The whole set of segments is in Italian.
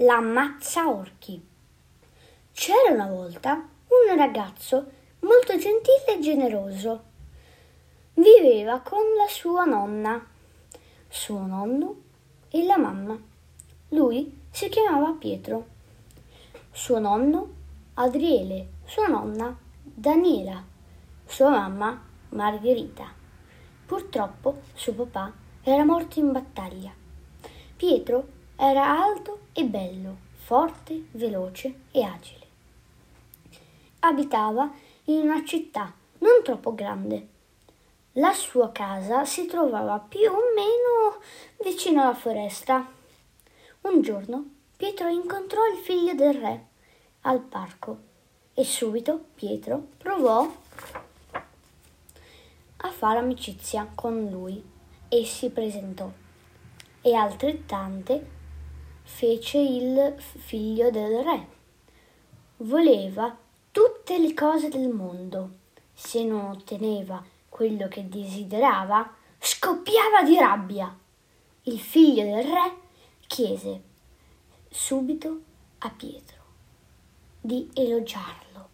La mazza orchi. C'era una volta un ragazzo molto gentile e generoso. Viveva con la sua nonna, suo nonno e la mamma. Lui si chiamava Pietro. Suo nonno Adriele, sua nonna Daniela, sua mamma Margherita. Purtroppo suo papà era morto in battaglia. Pietro era alto e bello, forte, veloce e agile. Abitava in una città non troppo grande. La sua casa si trovava più o meno vicino alla foresta. Un giorno Pietro incontrò il figlio del re al parco e subito Pietro provò a fare amicizia con lui e si presentò. E altrettante fece il figlio del re. Voleva tutte le cose del mondo. Se non otteneva quello che desiderava, scoppiava di rabbia. Il figlio del re chiese subito a Pietro di elogiarlo.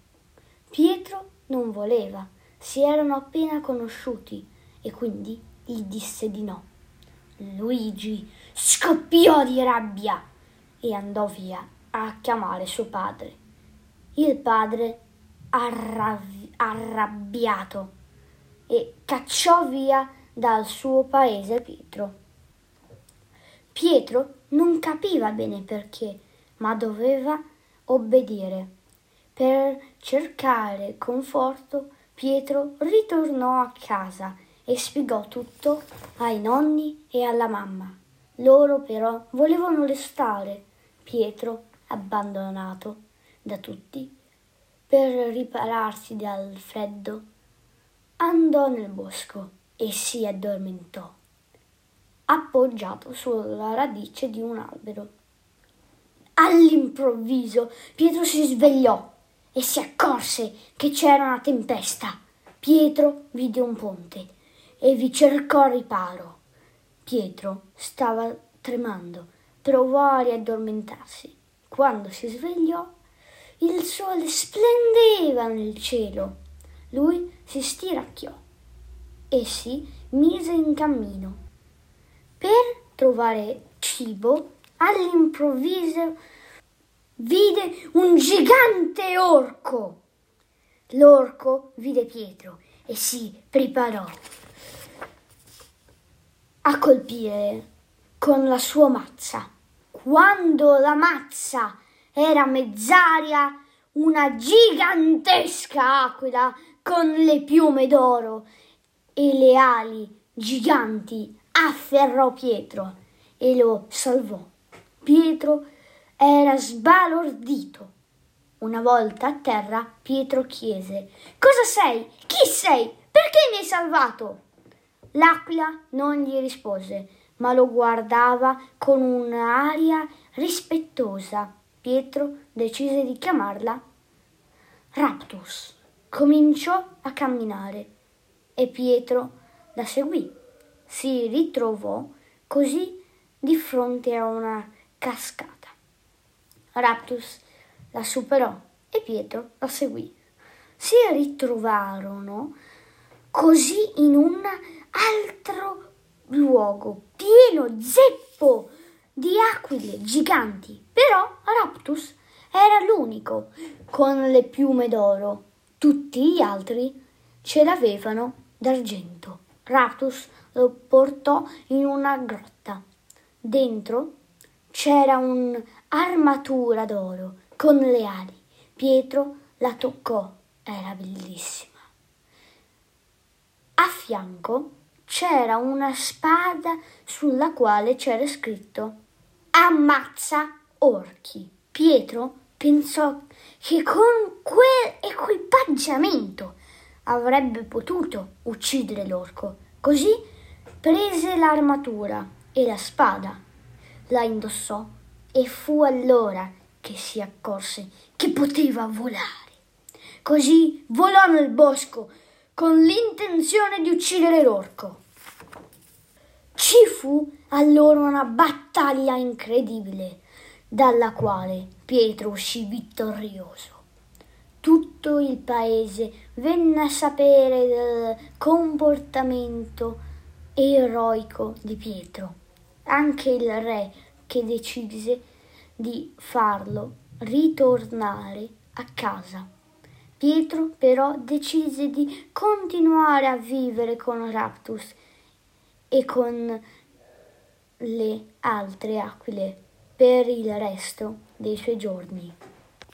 Pietro non voleva, si erano appena conosciuti e quindi gli disse di no. Luigi scoppiò di rabbia e andò via a chiamare suo padre. Il padre, arrabbi- arrabbiato, e cacciò via dal suo paese Pietro. Pietro non capiva bene perché, ma doveva obbedire. Per cercare conforto, Pietro ritornò a casa e spiegò tutto ai nonni e alla mamma. Loro però volevano restare. Pietro, abbandonato da tutti, per ripararsi dal freddo, andò nel bosco e si addormentò, appoggiato sulla radice di un albero. All'improvviso Pietro si svegliò e si accorse che c'era una tempesta. Pietro vide un ponte e vi cercò riparo. Pietro stava tremando, provò a riaddormentarsi. Quando si svegliò, il sole splendeva nel cielo. Lui si stiracchiò e si mise in cammino. Per trovare cibo, all'improvviso vide un gigante orco. L'orco vide Pietro e si preparò a colpire con la sua mazza. Quando la mazza era mezz'aria, una gigantesca aquila con le piume d'oro e le ali giganti afferrò Pietro e lo salvò. Pietro era sbalordito. Una volta a terra, Pietro chiese: Cosa sei? Chi sei? Perché mi hai salvato? L'aquila non gli rispose, ma lo guardava con un'aria rispettosa. Pietro decise di chiamarla Raptus. Cominciò a camminare e Pietro la seguì. Si ritrovò così di fronte a una cascata. Raptus la superò e Pietro la seguì. Si ritrovarono così in un altro luogo pieno zeppo di aquile giganti. Però Raptus era l'unico con le piume d'oro. Tutti gli altri ce l'avevano d'argento. Raptus lo portò in una grotta. Dentro c'era un'armatura d'oro con le ali. Pietro la toccò, era bellissima. A fianco c'era una spada sulla quale c'era scritto Ammazza orchi. Pietro pensò che con quell'equipaggiamento avrebbe potuto uccidere l'orco. Così prese l'armatura e la spada, la indossò e fu allora che si accorse che poteva volare. Così volò nel bosco con l'intenzione di uccidere l'orco. Ci fu allora una battaglia incredibile. dalla quale Pietro uscì vittorioso. Tutto il paese venne a sapere del comportamento eroico di Pietro. Anche il re che decise di farlo ritornare a casa. Pietro però decise di continuare a vivere con Raptus e con le altre aquile per il resto dei suoi giorni.